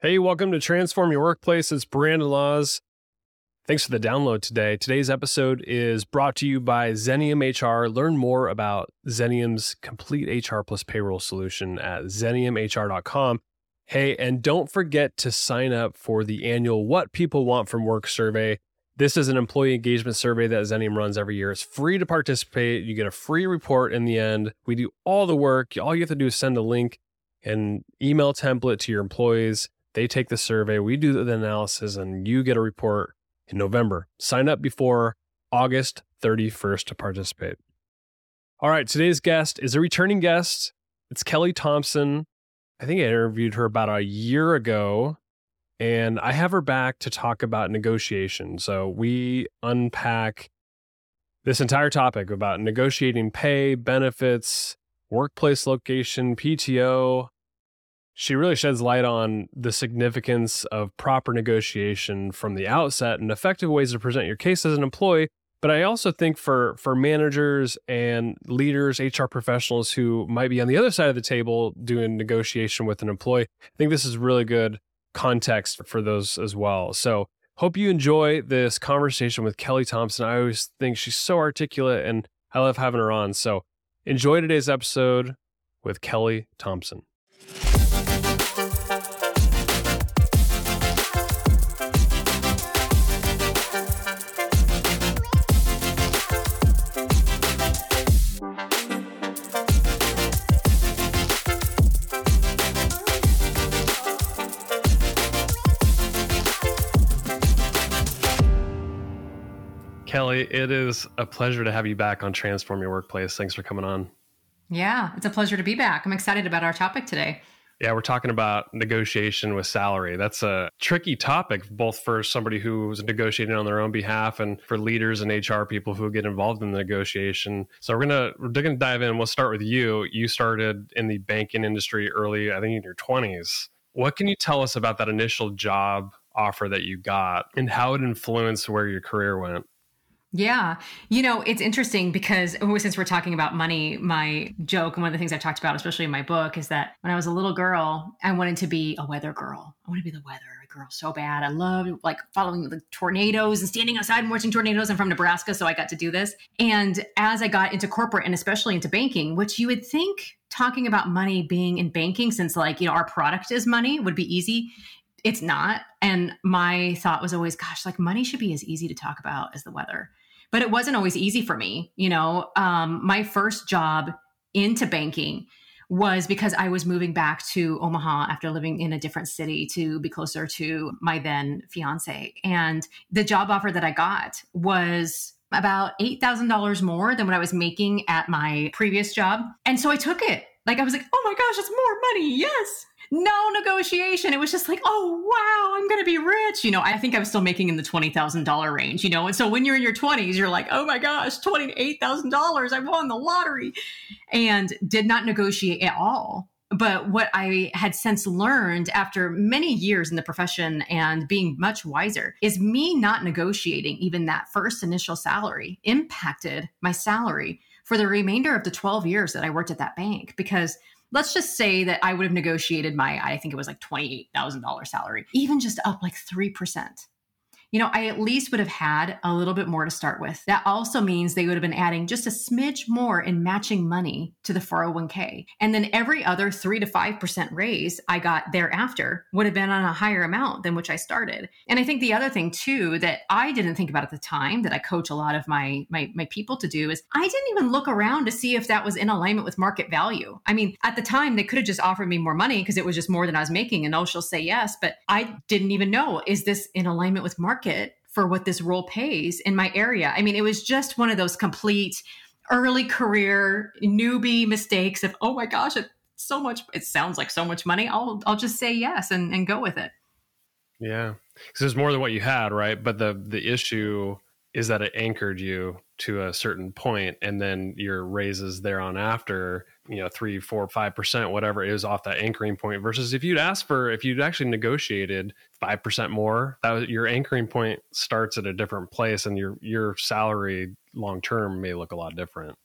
Hey, welcome to Transform Your Workplace. It's Brandon Laws. Thanks for the download today. Today's episode is brought to you by Xenium HR. Learn more about Xenium's complete HR plus payroll solution at xeniumhr.com. Hey, and don't forget to sign up for the annual What People Want from Work survey. This is an employee engagement survey that Xenium runs every year. It's free to participate. You get a free report in the end. We do all the work. All you have to do is send a link and email template to your employees they take the survey, we do the analysis, and you get a report in November. Sign up before August 31st to participate. All right, today's guest is a returning guest. It's Kelli Thompson. I think I interviewed her about a year ago, and I have her back to talk about negotiation. So we unpack this entire topic about negotiating pay, benefits, workplace location, PTO, she really sheds light on the significance of proper negotiation from the outset and effective ways to present your case as an employee. But I also think for for managers and leaders, HR professionals who might be on the other side of the table doing negotiation with an employee, I think this is really good context for those as well. So hope you enjoy this conversation with Kelli Thompson. I always think she's so articulate and I love having her on. So enjoy today's episode with Kelli Thompson. Kelli, it is a pleasure to have you back on Transform Your Workplace. Thanks for coming on. Yeah, it's a pleasure to be back. I'm excited about our topic today. Yeah, we're talking about negotiation with salary. That's a tricky topic, both for somebody who's negotiating on their own behalf and for leaders and HR people who get involved in the negotiation. So we're gonna we're gonna dive in. We'll start with you. You started in the banking industry early, I think in your 20s. What can you tell us about that initial job offer that you got and how it influenced where your career went? Yeah. You know, it's interesting because oh, since we're talking about money, my joke and one of the things I've talked about, especially in my book, is that when I was a little girl, I wanted to be a weather girl. I wanted to be the weather girl so bad. I loved like following the tornadoes and standing outside and watching tornadoes. I'm from Nebraska, so I got to do this. And as I got into corporate and especially into banking, which you would think talking about money being in banking, since like, you know, our product is money, would be easy it's not. And my thought was always, gosh, like money should be as easy to talk about as the weather but it wasn't always easy for me. You know, um, my first job into banking was because I was moving back to Omaha after living in a different city to be closer to my then fiance. And the job offer that I got was about $8,000 more than what I was making at my previous job. And so I took it. Like I was like, oh my gosh, it's more money. Yes no negotiation. It was just like, oh, wow, I'm going to be rich. You know, I think I was still making in the $20,000 range, you know. And so when you're in your 20s, you're like, oh my gosh, $28,000. I won the lottery and did not negotiate at all. But what I had since learned after many years in the profession and being much wiser is me not negotiating even that first initial salary impacted my salary for the remainder of the 12 years that I worked at that bank because let's just say that I would have negotiated my, I think it was like $28,000 salary, even just up like 3% you know, I at least would have had a little bit more to start with. That also means they would have been adding just a smidge more in matching money to the 401k. And then every other 3 to 5% raise I got thereafter would have been on a higher amount than which I started. And I think the other thing too that I didn't think about at the time that I coach a lot of my my my people to do is I didn't even look around to see if that was in alignment with market value. I mean, at the time they could have just offered me more money because it was just more than I was making and oh she'll say yes, but I didn't even know is this in alignment with market market for what this role pays in my area. I mean, it was just one of those complete early career newbie mistakes of, oh my gosh, it's so much, it sounds like so much money. I'll, I'll just say yes and, and go with it. Yeah. Cause there's more than what you had, right? But the, the issue is that it anchored you to a certain point and then your raises there on after you know three four five percent whatever is off that anchoring point versus if you'd asked for if you'd actually negotiated five percent more that was, your anchoring point starts at a different place and your your salary long term may look a lot different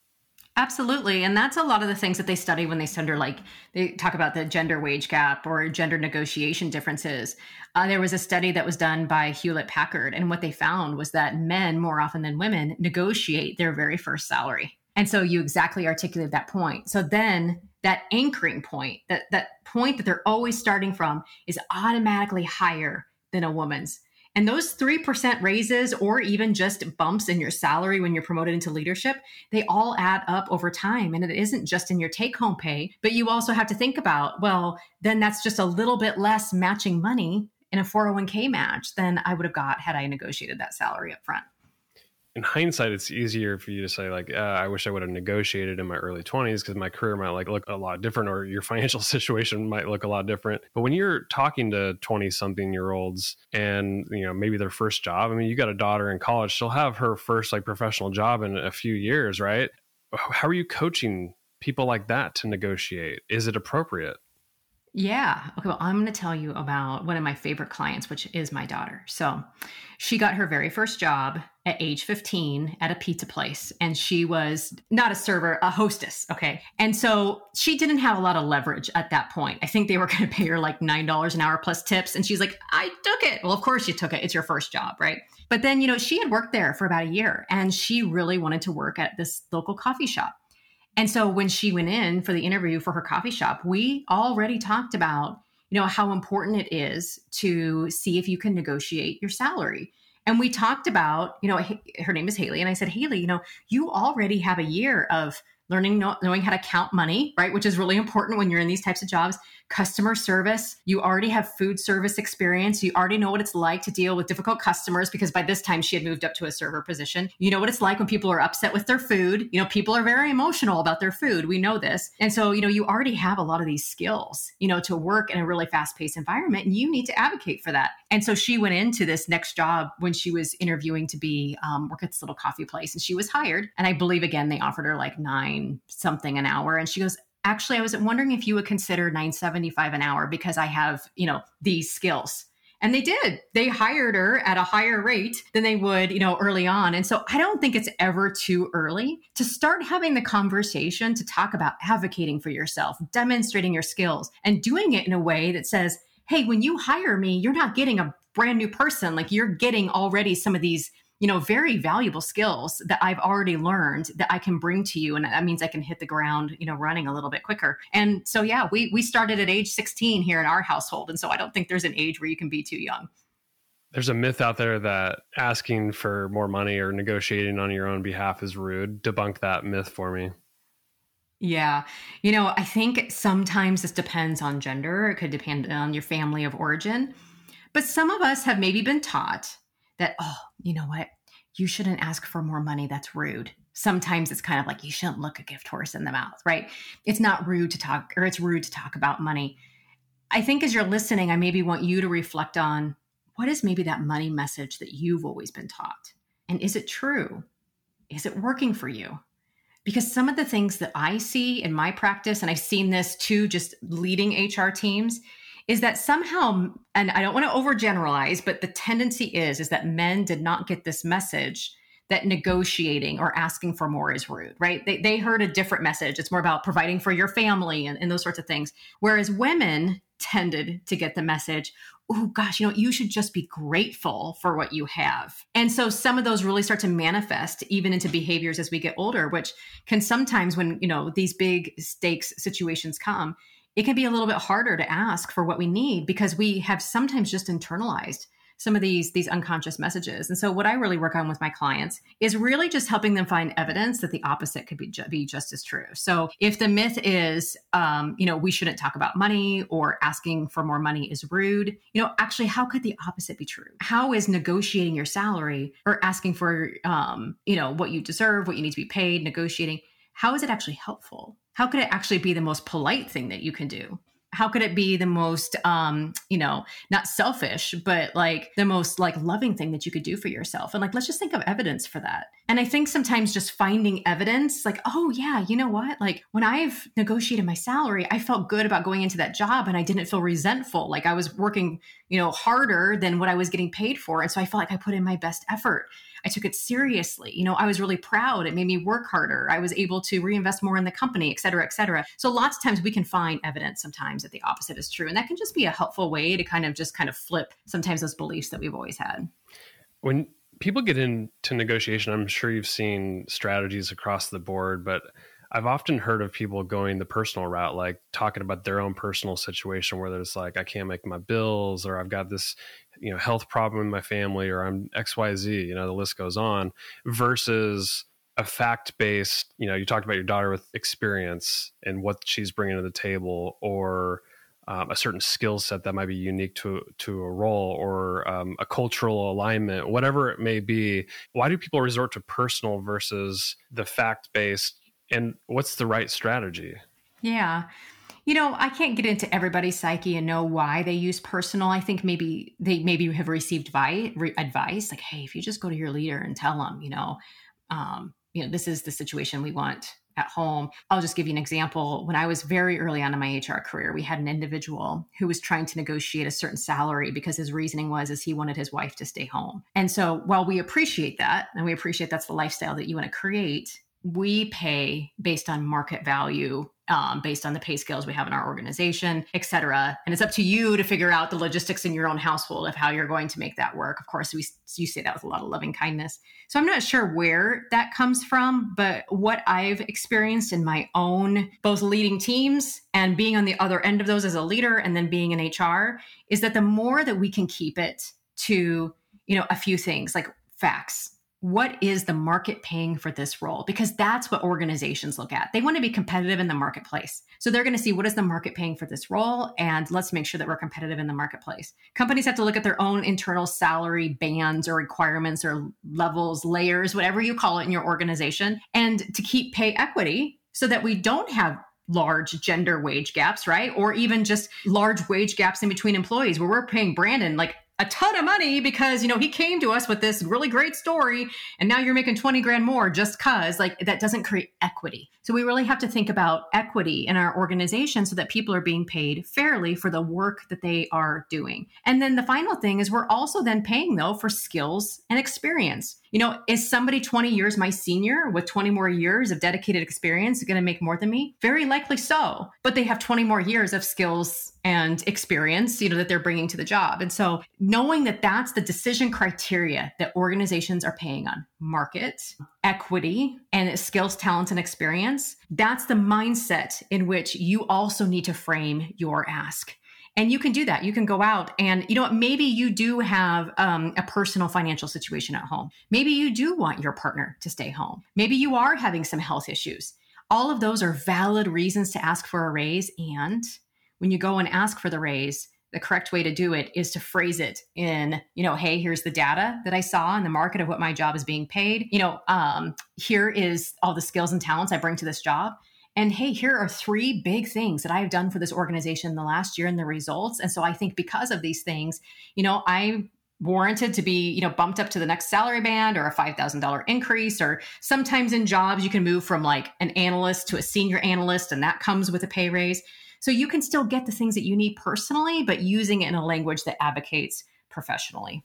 Absolutely. And that's a lot of the things that they study when they study, like, they talk about the gender wage gap or gender negotiation differences. Uh, there was a study that was done by Hewlett Packard, and what they found was that men, more often than women, negotiate their very first salary. And so you exactly articulated that point. So then that anchoring point, that, that point that they're always starting from, is automatically higher than a woman's. And those 3% raises or even just bumps in your salary when you're promoted into leadership, they all add up over time. And it isn't just in your take home pay, but you also have to think about, well, then that's just a little bit less matching money in a 401k match than I would have got had I negotiated that salary up front in hindsight, it's easier for you to say like, uh, I wish I would have negotiated in my early twenties because my career might like look a lot different, or your financial situation might look a lot different. But when you're talking to twenty something year olds and you know maybe their first job, I mean, you got a daughter in college, she'll have her first like professional job in a few years, right? How are you coaching people like that to negotiate? Is it appropriate? Yeah. Okay. Well, I'm going to tell you about one of my favorite clients, which is my daughter. So she got her very first job at age 15 at a pizza place, and she was not a server, a hostess. Okay. And so she didn't have a lot of leverage at that point. I think they were going to pay her like $9 an hour plus tips. And she's like, I took it. Well, of course you took it. It's your first job. Right. But then, you know, she had worked there for about a year and she really wanted to work at this local coffee shop. And so when she went in for the interview for her coffee shop, we already talked about, you know, how important it is to see if you can negotiate your salary. And we talked about, you know, her name is Haley. And I said, Haley, you know, you already have a year of learning, knowing how to count money, right? Which is really important when you're in these types of jobs customer service. You already have food service experience. You already know what it's like to deal with difficult customers because by this time she had moved up to a server position. You know what it's like when people are upset with their food. You know, people are very emotional about their food. We know this. And so, you know, you already have a lot of these skills, you know, to work in a really fast paced environment and you need to advocate for that. And so she went into this next job when she was interviewing to be um, work at this little coffee place and she was hired. And I believe again, they offered her like nine something an hour. And she goes, actually, I was wondering if you would consider 975 an hour because I have, you know, these skills. And they did. They hired her at a higher rate than they would, you know, early on. And so I don't think it's ever too early to start having the conversation to talk about advocating for yourself, demonstrating your skills, and doing it in a way that says, hey, when you hire me, you're not getting a brand new person. Like you're getting already some of these you know, very valuable skills that I've already learned that I can bring to you. And that means I can hit the ground, you know, running a little bit quicker. And so, yeah, we, we started at age 16 here in our household. And so I don't think there's an age where you can be too young. There's a myth out there that asking for more money or negotiating on your own behalf is rude. Debunk that myth for me. Yeah. You know, I think sometimes this depends on gender. It could depend on your family of origin. But some of us have maybe been taught that, oh, you know what? You shouldn't ask for more money. That's rude. Sometimes it's kind of like you shouldn't look a gift horse in the mouth, right? It's not rude to talk, or it's rude to talk about money. I think as you're listening, I maybe want you to reflect on what is maybe that money message that you've always been taught? And is it true? Is it working for you? Because some of the things that I see in my practice, and I've seen this too, just leading HR teams, is that somehow and i don't want to overgeneralize but the tendency is is that men did not get this message that negotiating or asking for more is rude right? They, they heard a different message. It's more about providing for your family and, and those sorts of things. Whereas women tended to get the message oh gosh you know you should just be grateful for what you have. And so some of those really start to manifest even into behaviors as we get older which can sometimes when you know these big stakes situations come it can be a little bit harder to ask for what we need because we have sometimes just internalized some of these these unconscious messages. And so what I really work on with my clients is really just helping them find evidence that the opposite could be, ju- be just as true. So if the myth is, um, you know, we shouldn't talk about money or asking for more money is rude, you know, actually, how could the opposite be true? How is negotiating your salary or asking for, um, you know, what you deserve, what you need to be paid, negotiating, how is it actually helpful? How could it actually be the most polite thing that you can do? How could it be the most um you know not selfish but like the most like loving thing that you could do for yourself? And like let's just think of evidence for that. And i think sometimes just finding evidence like oh yeah you know what? Like when i've negotiated my salary i felt good about going into that job and i didn't feel resentful. Like i was working you know harder than what i was getting paid for. And so i felt like i put in my best effort I took it seriously. You know, I was really proud. It made me work harder. I was able to reinvest more in the company, et cetera, et cetera. So lots of times we can find evidence sometimes that the opposite is true. And that can just be a helpful way to kind of just kind of flip sometimes those beliefs that we've always had. When people get into negotiation, I'm sure you've seen strategies across the board, but I've often heard of people going the personal route, like talking about their own personal situation, where there's like, I can't make my bills, or I've got this, you know, health problem in my family, or I'm XYZ, you know, the list goes on, versus a fact based, you know, you talked about your daughter with experience and what she's bringing to the table, or um, a certain skill set that might be unique to to a role or um, a cultural alignment, whatever it may be. Why do people resort to personal versus the fact based? And what's the right strategy? Yeah. You know, I can't get into everybody's psyche and know why they use personal. I think maybe they maybe have received vi- re- advice like, "Hey, if you just go to your leader and tell them, you know, um, you know, this is the situation we want at home. I'll just give you an example. When I was very early on in my HR career, we had an individual who was trying to negotiate a certain salary because his reasoning was is he wanted his wife to stay home. And so while we appreciate that and we appreciate that's the lifestyle that you want to create, we pay based on market value um, based on the pay scales we have in our organization, et cetera. And it's up to you to figure out the logistics in your own household of how you're going to make that work. Of course, we you say that with a lot of loving kindness. So I'm not sure where that comes from, but what I've experienced in my own both leading teams and being on the other end of those as a leader and then being in HR is that the more that we can keep it to you know a few things like facts what is the market paying for this role? Because that's what organizations look at. They want to be competitive in the marketplace. So they're going to see what is the market paying for this role and let's make sure that we're competitive in the marketplace. Companies have to look at their own internal salary bands or requirements or levels, layers, whatever you call it in your organization, and to keep pay equity so that we don't have large gender wage gaps, right? Or even just large wage gaps in between employees where we're paying Brandon like a ton of money because you know he came to us with this really great story and now you're making 20 grand more just cuz like that doesn't create equity. So we really have to think about equity in our organization so that people are being paid fairly for the work that they are doing. And then the final thing is we're also then paying though for skills and experience you know, is somebody 20 years my senior with 20 more years of dedicated experience going to make more than me? Very likely so. But they have 20 more years of skills and experience, you know, that they're bringing to the job. And so knowing that that's the decision criteria that organizations are paying on market, equity, and skills, talent, and experience, that's the mindset in which you also need to frame your ask. And you can do that. You can go out and, you know what, maybe you do have um, a personal financial situation at home. Maybe you do want your partner to stay home. Maybe you are having some health issues. All of those are valid reasons to ask for a raise. And when you go and ask for the raise, the correct way to do it is to phrase it in, you know, hey, here's the data that I saw in the market of what my job is being paid. You know, um, here is all the skills and talents I bring to this job. And hey, here are three big things that I have done for this organization in the last year and the results. And so I think because of these things, you know, I warranted to be you know bumped up to the next salary band or a $5000 increase. Or sometimes in jobs you can move from like an analyst to a senior analyst and that comes with a pay raise. So you can still get the things that you need personally but using it in a language that advocates professionally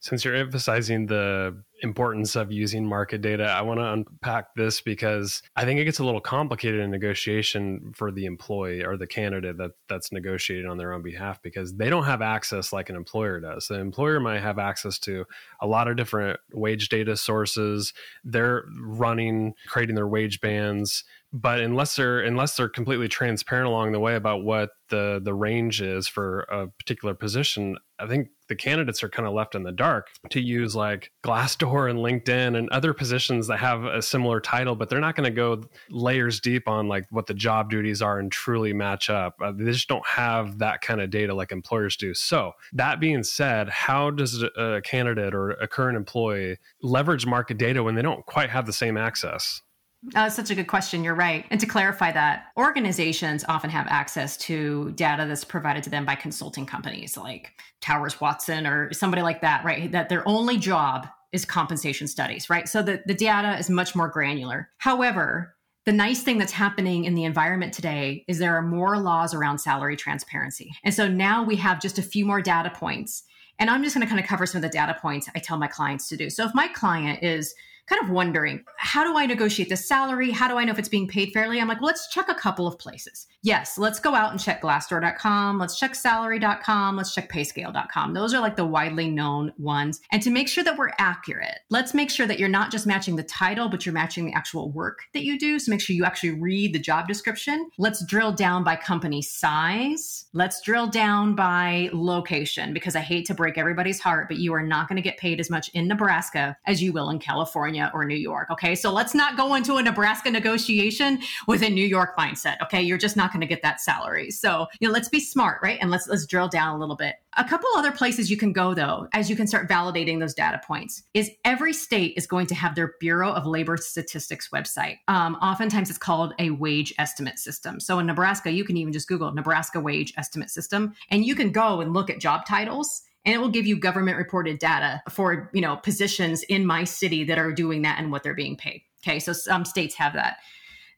since you're emphasizing the importance of using market data, I want to unpack this because I think it gets a little complicated in negotiation for the employee or the candidate that that's negotiating on their own behalf because they don't have access like an employer does. The employer might have access to a lot of different wage data sources. They're running, creating their wage bands but unless they're unless they're completely transparent along the way about what the the range is for a particular position i think the candidates are kind of left in the dark to use like glassdoor and linkedin and other positions that have a similar title but they're not going to go layers deep on like what the job duties are and truly match up. Uh, they just don't have that kind of data like employers do. So that being said how does a candidate or a current employee leverage market data when they don't quite have the same access uh, that's such a good question. You're right. And to clarify that, organizations often have access to data that's provided to them by consulting companies like Towers Watson or somebody like that, right? That their only job is compensation studies, right? So the, the data is much more granular. However, the nice thing that's happening in the environment today is there are more laws around salary transparency. And so now we have just a few more data points And I'm just going to kind of cover some of the data points I tell my clients to do. So if my client is kind of wondering how do I negotiate the salary? How do I know if it's being paid fairly? I'm like, well, let's check a couple of places. Yes, let's go out and check glassdoor.com. Let's check salary.com. Let's check payscale.com. Those are like the widely known ones. And to make sure that we're accurate, let's make sure that you're not just matching the title, but you're matching the actual work that you do. So make sure you actually read the job description. Let's drill down by company size. Let's drill down by location because I hate to break everybody's heart, but you are not going to get paid as much in Nebraska as you will in California California or New York. Okay. So let's not go into a Nebraska negotiation with a New York mindset. Okay. You're just not going to get that salary. So, you know, let's be smart, right? And let's, let's drill down a little bit. A couple other places you can go though, as you can start validating those data points, is every state is going to have their Bureau of Labor Statistics website. Um, oftentimes it's called a wage estimate system. So in Nebraska, you can even just Google Nebraska wage estimate system and you can go and look at job titles and it will give you government reported data for you know positions in my city that are doing that and what they're being paid okay so some states have that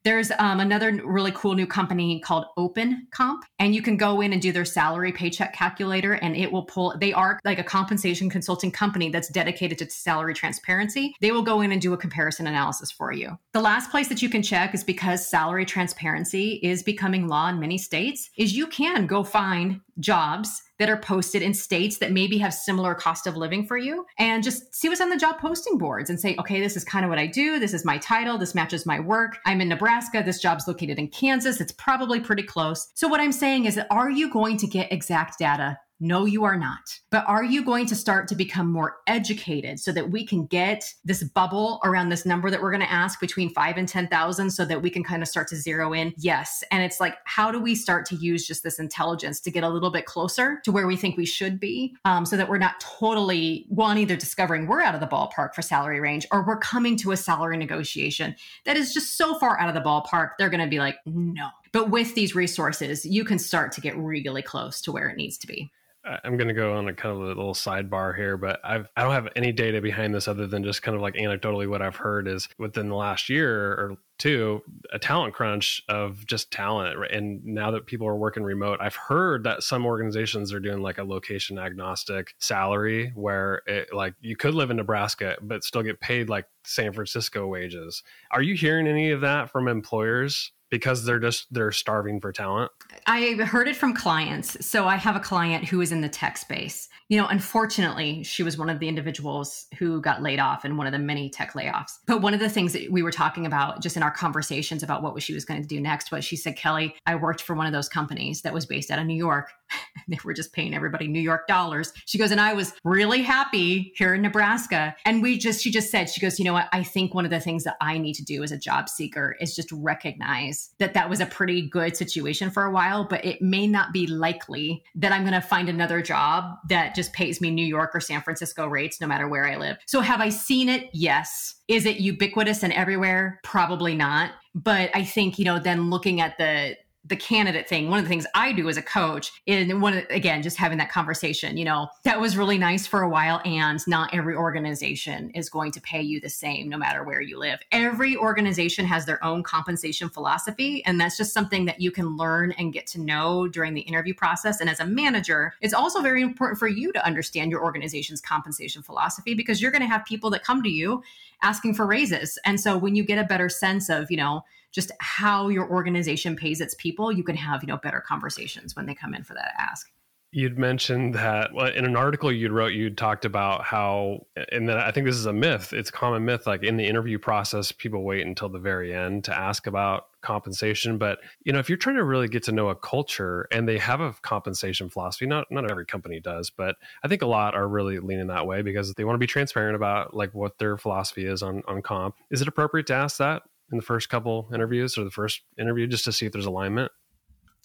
there's um, another really cool new company called Open Comp, and you can go in and do their salary paycheck calculator, and it will pull. They are like a compensation consulting company that's dedicated to salary transparency. They will go in and do a comparison analysis for you. The last place that you can check is because salary transparency is becoming law in many states. Is you can go find jobs that are posted in states that maybe have similar cost of living for you and just see what's on the job posting boards and say, okay, this is kind of what I do. This is my title. This matches my work. I'm in Nebraska. This job's located in Kansas. It's probably pretty close. So what I'm saying is, that are you going to get exact data no, you are not. But are you going to start to become more educated so that we can get this bubble around this number that we're going to ask between five and 10,000 so that we can kind of start to zero in? Yes. And it's like, how do we start to use just this intelligence to get a little bit closer to where we think we should be um, so that we're not totally, one, either discovering we're out of the ballpark for salary range or we're coming to a salary negotiation that is just so far out of the ballpark, they're going to be like, no. But with these resources, you can start to get really close to where it needs to be. I'm going to go on a kind of a little sidebar here, but I've I don't have any data behind this other than just kind of like anecdotally what I've heard is within the last year or two, a talent crunch of just talent. And now that people are working remote, I've heard that some organizations are doing like a location agnostic salary where it like you could live in Nebraska but still get paid like San Francisco wages. Are you hearing any of that from employers? Because they're just they're starving for talent? I heard it from clients. So i have a client who is in the tech space you know unfortunately she was one of the individuals who got laid off in one of the many tech layoffs. But one of the things that we were talking about just in our conversations about what she was going to do next was she said kelli i worked for one of those companies that was based out of new york. They were just paying everybody new york dollars. She goes and i was really happy here in nebraska. And we just she just said she goes you know what? I think one of the things that i need to do as a job seeker is just recognize that that was a pretty good situation for a while, but it may not be likely that I'm going to find another job that just pays me New York or San Francisco rates no matter where I live. So have I seen it? Yes. Is it ubiquitous and everywhere? Probably not. But I think, you know, then looking at the the candidate thing one of the things i do as a coach and one again just having that conversation you know that was really nice for a while and not every organization is going to pay you the same no matter where you live. Every organization has their own compensation philosophy and that's just something that you can learn and get to know during the interview process. And as a manager it's also very important for you to understand your organization's compensation philosophy because you're going to have people that come to you asking for raises and so when you get a better sense of you know just how your organization pays its people, you can have, you know, better conversations when they come in for that ask. You'd mentioned that in an article you'd wrote, you'd talked about how, and then I think this is a myth. It's a common myth. Like in the interview process, people wait until the very end to ask about compensation. But you know, if you're trying to really get to know a culture and they have a compensation philosophy, not not every company does, but I think a lot are really leaning that way because they want to be transparent about like what their philosophy is on on comp. Is it appropriate to ask that in the first couple interviews or the first interview just to see if there's alignment?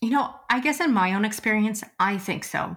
You know, I guess in my own experience, I think so.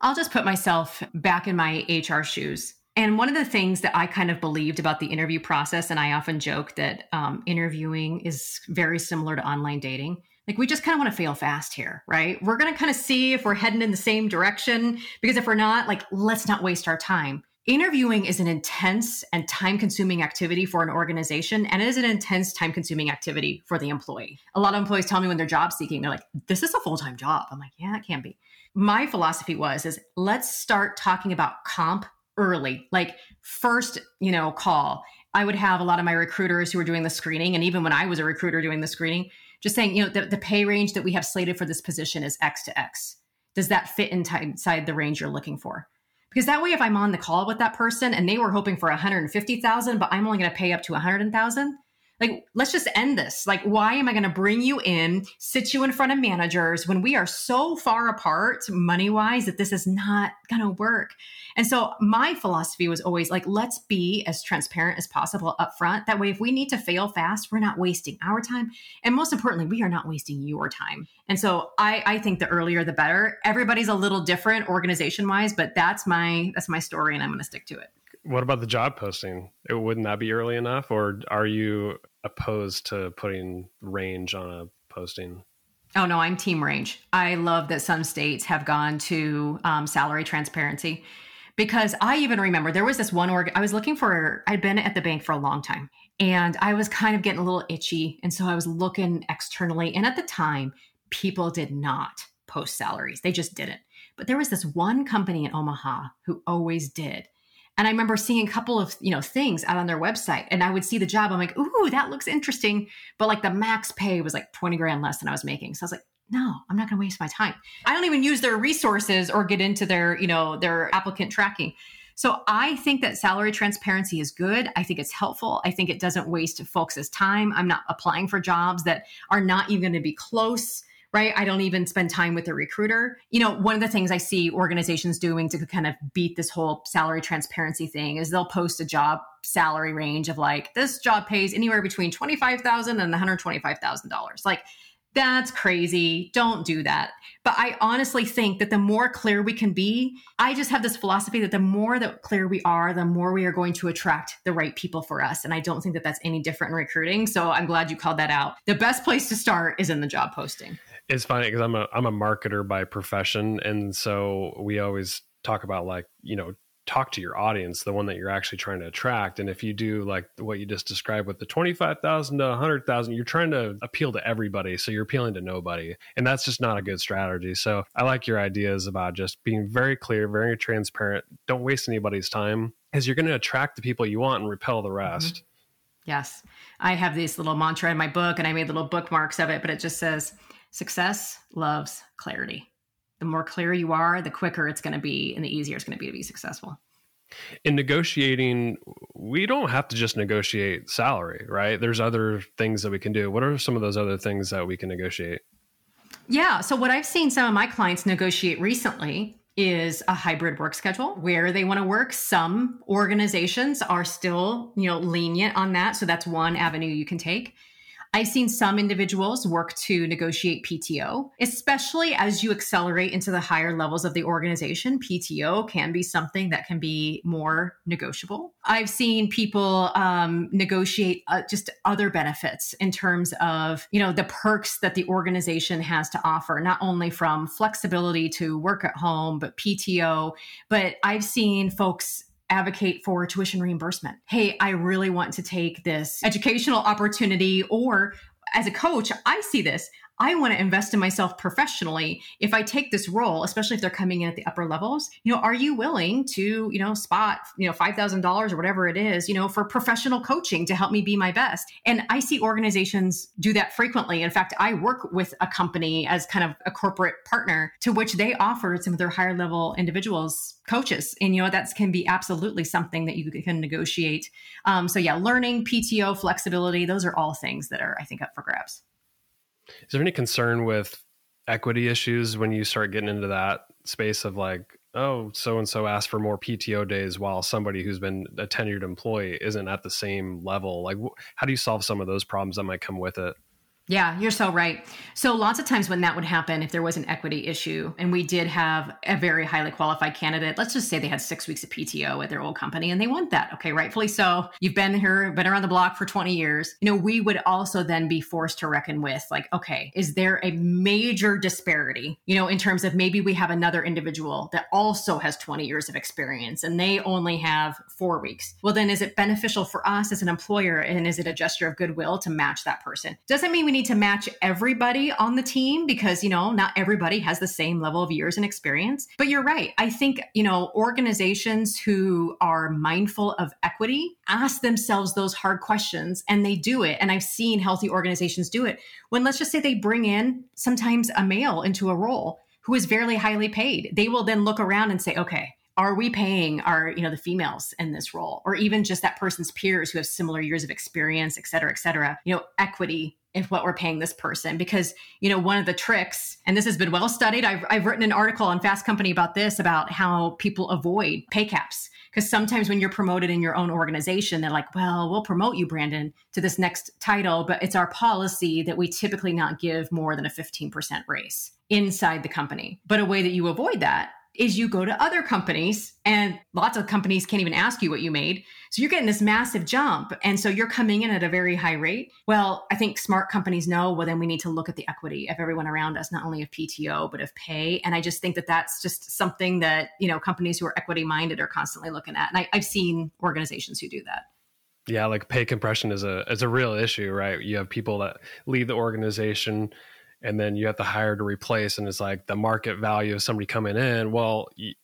I'll just put myself back in my HR shoes. And one of the things that I kind of believed about the interview process, and I often joke that um, interviewing is very similar to online dating. Like, we just kind of want to fail fast here, right? We're going to kind of see if we're heading in the same direction because if we're not, like, let's not waste our time interviewing is an intense and time consuming activity for an organization and it is an intense time consuming activity for the employee a lot of employees tell me when they're job seeking they're like this is a full-time job i'm like yeah it can be my philosophy was is let's start talking about comp early, like first, you know, call. I would have a lot of my recruiters who were doing the screening, and even when I was a recruiter doing the screening, just saying, you know, the, the pay range that we have slated for this position is X to X. Does that fit inside the range you're looking for? Because that way, if I'm on the call with that person and they were hoping for 150,000, but I'm only going to pay up to 100,000, like, let's just end this. Like, why am I going to bring you in, sit you in front of managers when we are so far apart money wise that this is not going to work? And so my philosophy was always like, let's be as transparent as possible up front. That way, if we need to fail fast, we're not wasting our time. And most importantly, we are not wasting your time. And so I, I think the earlier the better. Everybody's a little different organization wise, but that's my that's my story and I'm going to stick to it. What about the job posting? It, wouldn't that be early enough, or are you opposed to putting range on a posting? Oh no, I'm team range. I love that some states have gone to um, salary transparency because I even remember there was this one org. I was looking for. I'd been at the bank for a long time, and I was kind of getting a little itchy, and so I was looking externally. And at the time, people did not post salaries; they just didn't. But there was this one company in Omaha who always did. And I remember seeing a couple of, you know, things out on their website and I would see the job. I'm like, ooh, that looks interesting. But like the max pay was like 20 grand less than I was making. So I was like, no, I'm not going to waste my time. I don't even use their resources or get into their, you know, their applicant tracking. So I think that salary transparency is good. I think it's helpful. I think it doesn't waste folks' time. I'm not applying for jobs that are not even going to be close right? I don't even spend time with the recruiter. You know, one of the things I see organizations doing to kind of beat this whole salary transparency thing is they'll post a job salary range of like this job pays anywhere between $25,000 and $125,000. Like that's crazy. Don't do that. But I honestly think that the more clear we can be, I just have this philosophy that the more that clear we are, the more we are going to attract the right people for us. And I don't think that that's any different in recruiting. So I'm glad you called that out. The best place to start is in the job posting. It's funny because I'm a I'm a marketer by profession, and so we always talk about like you know talk to your audience, the one that you're actually trying to attract. And if you do like what you just described with the 25,000 to 100,000, you're trying to appeal to everybody. So you're appealing to nobody. And that's just not a good strategy. So I like your ideas about just being very clear, very transparent. Don't waste anybody's time because you're going to attract the people you want and repel the rest. Mm-hmm. Yes. I have this little mantra in my book and I made little bookmarks of it, but it just says, Success loves clarity. The more clear you are, the quicker it's going to be and the easier it's going to be to be successful. In negotiating, we don't have to just negotiate salary, right? There's other things that we can do. What are some of those other things that we can negotiate? Yeah. So, what I've seen some of my clients negotiate recently is a hybrid work schedule where they want to work. Some organizations are still, you know, lenient on that. So, that's one avenue you can take. I've seen some individuals work to negotiate PTO, especially as you accelerate into the higher levels of the organization. PTO can be something that can be more negotiable. I've seen people um, negotiate uh, just other benefits in terms of, you know, the perks that the organization has to offer, not only from flexibility to work at home, but PTO. But I've seen folks advocate for tuition reimbursement. Hey, I really want to take this educational opportunity, or as a coach, I see this. I want to invest in myself professionally. If I take this role, especially if they're coming in at the upper levels, you know, are you willing to, you know, spot, you know, $5,000 or whatever it is, you know, for professional coaching to help me be my best? And I see organizations do that frequently. In fact, I work with a company as kind of a corporate partner to which they offer some of their higher level individuals coaches and you know that can be absolutely something that you can negotiate um, so yeah learning pto flexibility those are all things that are i think up for grabs is there any concern with equity issues when you start getting into that space of like, oh, so and so asked for more PTO days while somebody who's been a tenured employee isn't at the same level? Like, how do you solve some of those problems that might come with it? Yeah, you're so right. So lots of times when that would happen, if there was an equity issue and we did have a very highly qualified candidate, let's just say they had six weeks of PTO at their old company and they want that. Okay, rightfully so. You've been here, been around the block for 20 years. You know, we would also then be forced to reckon with like, okay, is there a major disparity, you know, in terms of maybe we have another individual that also has 20 years of experience and they only have four weeks. Well, then is it beneficial for us as an employer and is it a gesture of goodwill to match that person? Doesn't mean we need to match everybody on the team because, you know, not everybody has the same level of years and experience. But you're right. I think, you know, organizations who are mindful of equity ask themselves those hard questions and they do it. And I've seen healthy organizations do it when let's just say they bring in sometimes a male into a role who is very highly paid. They will then look around and say, okay, are we paying our you know the females in this role? Or even just that person's peers who have similar years of experience et cetera et cetera. You know equity in what we're paying this person. Because you know one of the tricks and this has been well studied i've, I've written an article on fast company about this about how people avoid pay caps. Because sometimes when you're promoted in your own organization they're like well we'll promote you brandon to this next title but it's our policy that we typically not give more than a 15% raise inside the company. But a way that you avoid that is you go to other companies and lots of companies can't even ask you what you made. So you're getting this massive jump. And so you're coming in at a very high rate. Well, I think smart companies know, well, then we need to look at the equity of everyone around us, not only of PTO, but of pay. And I just think that that's just something that, you know, companies who are equity minded are constantly looking at. And I, I've seen organizations who do that. Yeah, like pay compression is a is a real issue, right? You have people that leave the organization and then you have to hire to replace and it's like the market value of somebody coming in well you,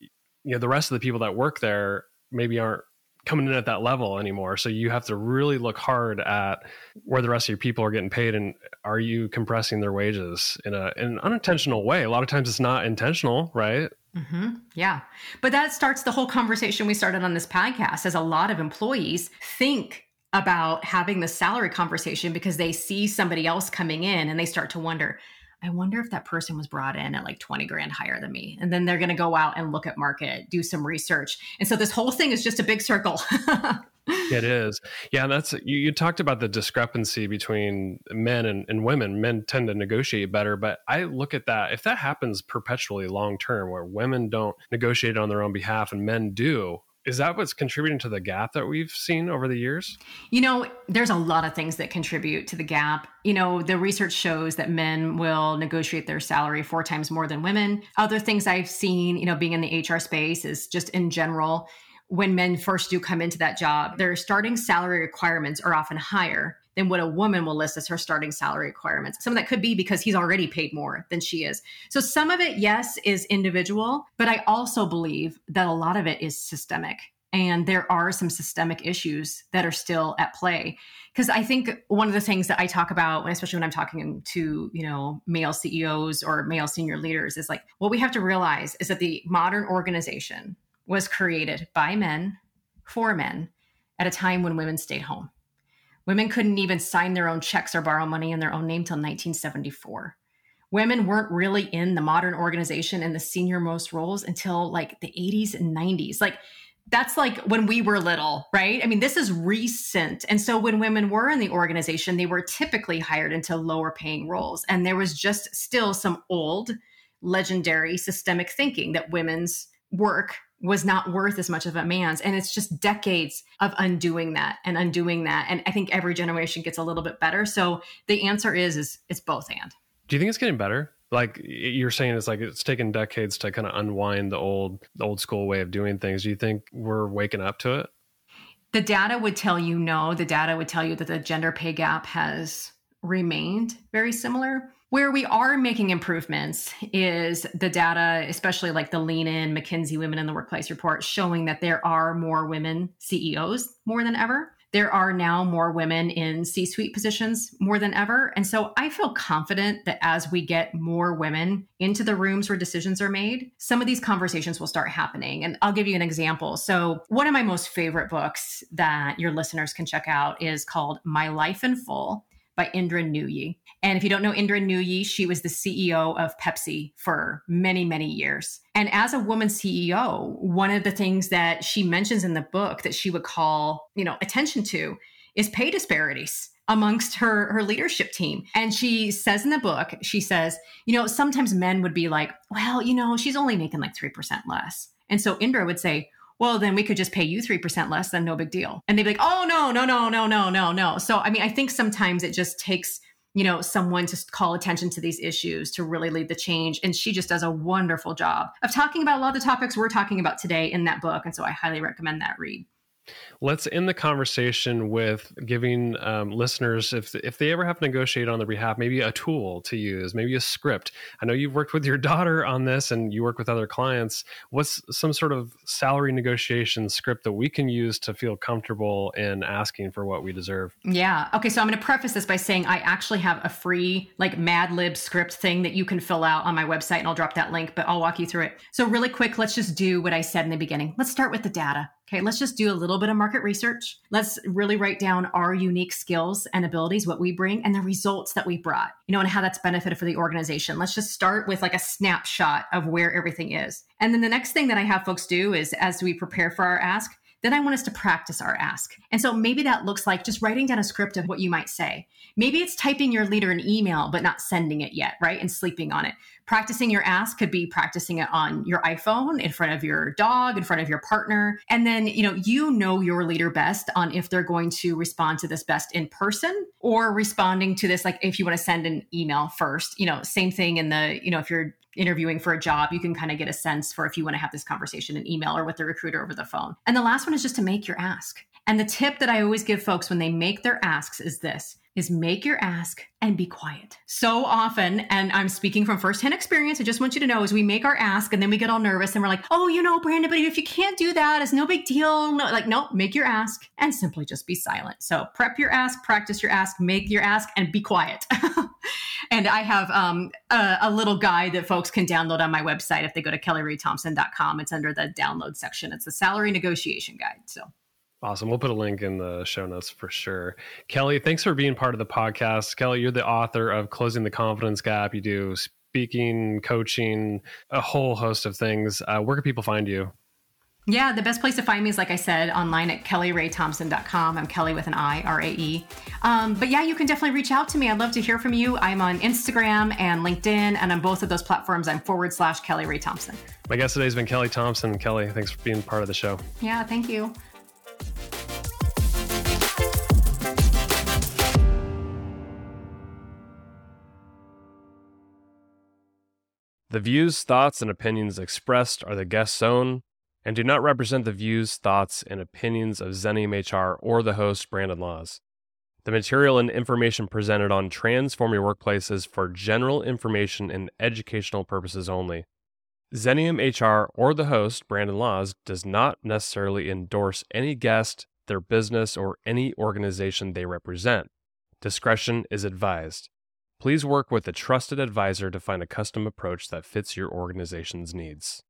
you know the rest of the people that work there maybe aren't coming in at that level anymore so you have to really look hard at where the rest of your people are getting paid and are you compressing their wages in, a, in an unintentional way a lot of times it's not intentional right Mm-hmm. Yeah. But that starts the whole conversation we started on this podcast as a lot of employees think about having the salary conversation because they see somebody else coming in and they start to wonder, I wonder if that person was brought in at like 20 grand higher than me. And then they're going to go out and look at market, do some research. And so this whole thing is just a big circle. it is. Yeah. That's, you, you, talked about the discrepancy between men and, and women. Men tend to negotiate better, but I look at that. If that happens perpetually long term, where women don't negotiate on their own behalf and men do, is that what's contributing to the gap that we've seen over the years? You know, there's a lot of things that contribute to the gap. You know, the research shows that men will negotiate their salary four times more than women. Other things I've seen, you know, being in the HR space is just in general, when men first do come into that job, their starting salary requirements are often higher than what a woman will list as her starting salary requirements. Some of that could be because he's already paid more than she is. So some of it, yes, is individual, but I also believe that a lot of it is systemic. And there are some systemic issues that are still at play. Because I think one of the things that I talk about, especially when I'm talking to, you know, male CEOs or male senior leaders, is like what we have to realize is that the modern organization was created by men for men at a time when women stayed home. Women couldn't even sign their own checks or borrow money in their own name till 1974. Women weren't really in the modern organization in the senior most roles until like the 80s and 90s. Like that's like when we were little, right? I mean, this is recent. And so when women were in the organization, they were typically hired into lower paying roles. And there was just still some old, legendary systemic thinking that women's work was not worth as much of a man's. And it's just decades of undoing that and undoing that. And I think every generation gets a little bit better. So the answer is, is it's both and. Do you think it's getting better? Like you're saying, it's like it's taken decades to kind of unwind the old, the old school way of doing things. Do you think we're waking up to it? The data would tell you no. The data would tell you that the gender pay gap has remained very similar. Where we are making improvements is the data, especially like the Lean In McKinsey Women in the Workplace report, showing that there are more women CEOs more than ever. There are now more women in C suite positions more than ever. And so I feel confident that as we get more women into the rooms where decisions are made, some of these conversations will start happening. And I'll give you an example. So, one of my most favorite books that your listeners can check out is called My Life in Full by Indra Nooyi. And if you don't know Indra Nooyi, she was the CEO of Pepsi for many, many years. And as a woman CEO, one of the things that she mentions in the book that she would call, you know, attention to is pay disparities amongst her her leadership team. And she says in the book, she says, you know, sometimes men would be like, well, you know, she's only making like 3% less. And so Indra would say, well, then we could just pay you 3% less, then no big deal. And they'd be like, oh, no, no, no, no, no, no, no. So, I mean, I think sometimes it just takes, you know, someone to call attention to these issues to really lead the change. And she just does a wonderful job of talking about a lot of the topics we're talking about today in that book. And so I highly recommend that read. Let's end the conversation with giving um, listeners, if if they ever have to negotiate on their behalf, maybe a tool to use, maybe a script. I know you've worked with your daughter on this, and you work with other clients. What's some sort of salary negotiation script that we can use to feel comfortable in asking for what we deserve? Yeah. Okay. So I'm going to preface this by saying I actually have a free like Mad Lib script thing that you can fill out on my website, and I'll drop that link. But I'll walk you through it. So really quick, let's just do what I said in the beginning. Let's start with the data. Okay, let's just do a little bit of market research. Let's really write down our unique skills and abilities, what we bring, and the results that we brought, you know, and how that's benefited for the organization. Let's just start with like a snapshot of where everything is. And then the next thing that I have folks do is as we prepare for our ask, then I want us to practice our ask. And so maybe that looks like just writing down a script of what you might say. Maybe it's typing your leader an email, but not sending it yet, right? And sleeping on it. Practicing your ask could be practicing it on your iPhone in front of your dog, in front of your partner. And then, you know, you know your leader best on if they're going to respond to this best in person or responding to this, like if you want to send an email first, you know, same thing in the, you know, if you're interviewing for a job, you can kind of get a sense for if you want to have this conversation in email or with the recruiter over the phone. And the last one is just to make your ask. And the tip that I always give folks when they make their asks is this is make your ask and be quiet. So often, and I'm speaking from firsthand experience, I just want you to know is we make our ask and then we get all nervous and we're like, oh, you know, Brandon, but if you can't do that, it's no big deal. No, like, no, make your ask and simply just be silent. So prep your ask, practice your ask, make your ask, and be quiet. and I have um, a, a, little guide that folks can download on my website if they go to kelliraethompson.com. It's under the download section. It's a salary negotiation guide. So Awesome. We'll put a link in the show notes for sure. Kelli, thanks for being part of the podcast. Kelli, you're the author of Closing the Confidence Gap. You do speaking, coaching, a whole host of things. Uh, where can people find you? Yeah, the best place to find me is, like I said, online at kelliraethompson.com. I'm Kelli with an I, R A E. Um, but yeah, you can definitely reach out to me. I'd love to hear from you. I'm on Instagram and LinkedIn, and on both of those platforms, I'm forward slash Kelli Rae Thompson. My guest today has been Kelli Thompson. Kelli, thanks for being part of the show. Yeah, thank you. The views, thoughts, and opinions expressed are the guest's own and do not represent the views, thoughts, and opinions of Xenium HR or the host, Brandon Laws. The material and information presented on Transform Your Workplace is for general information and educational purposes only. Xenium HR or the host, Brandon Laws, does not necessarily endorse any guest, their business, or any organization they represent. Discretion is advised. Please work with a trusted advisor to find a custom approach that fits your organization's needs.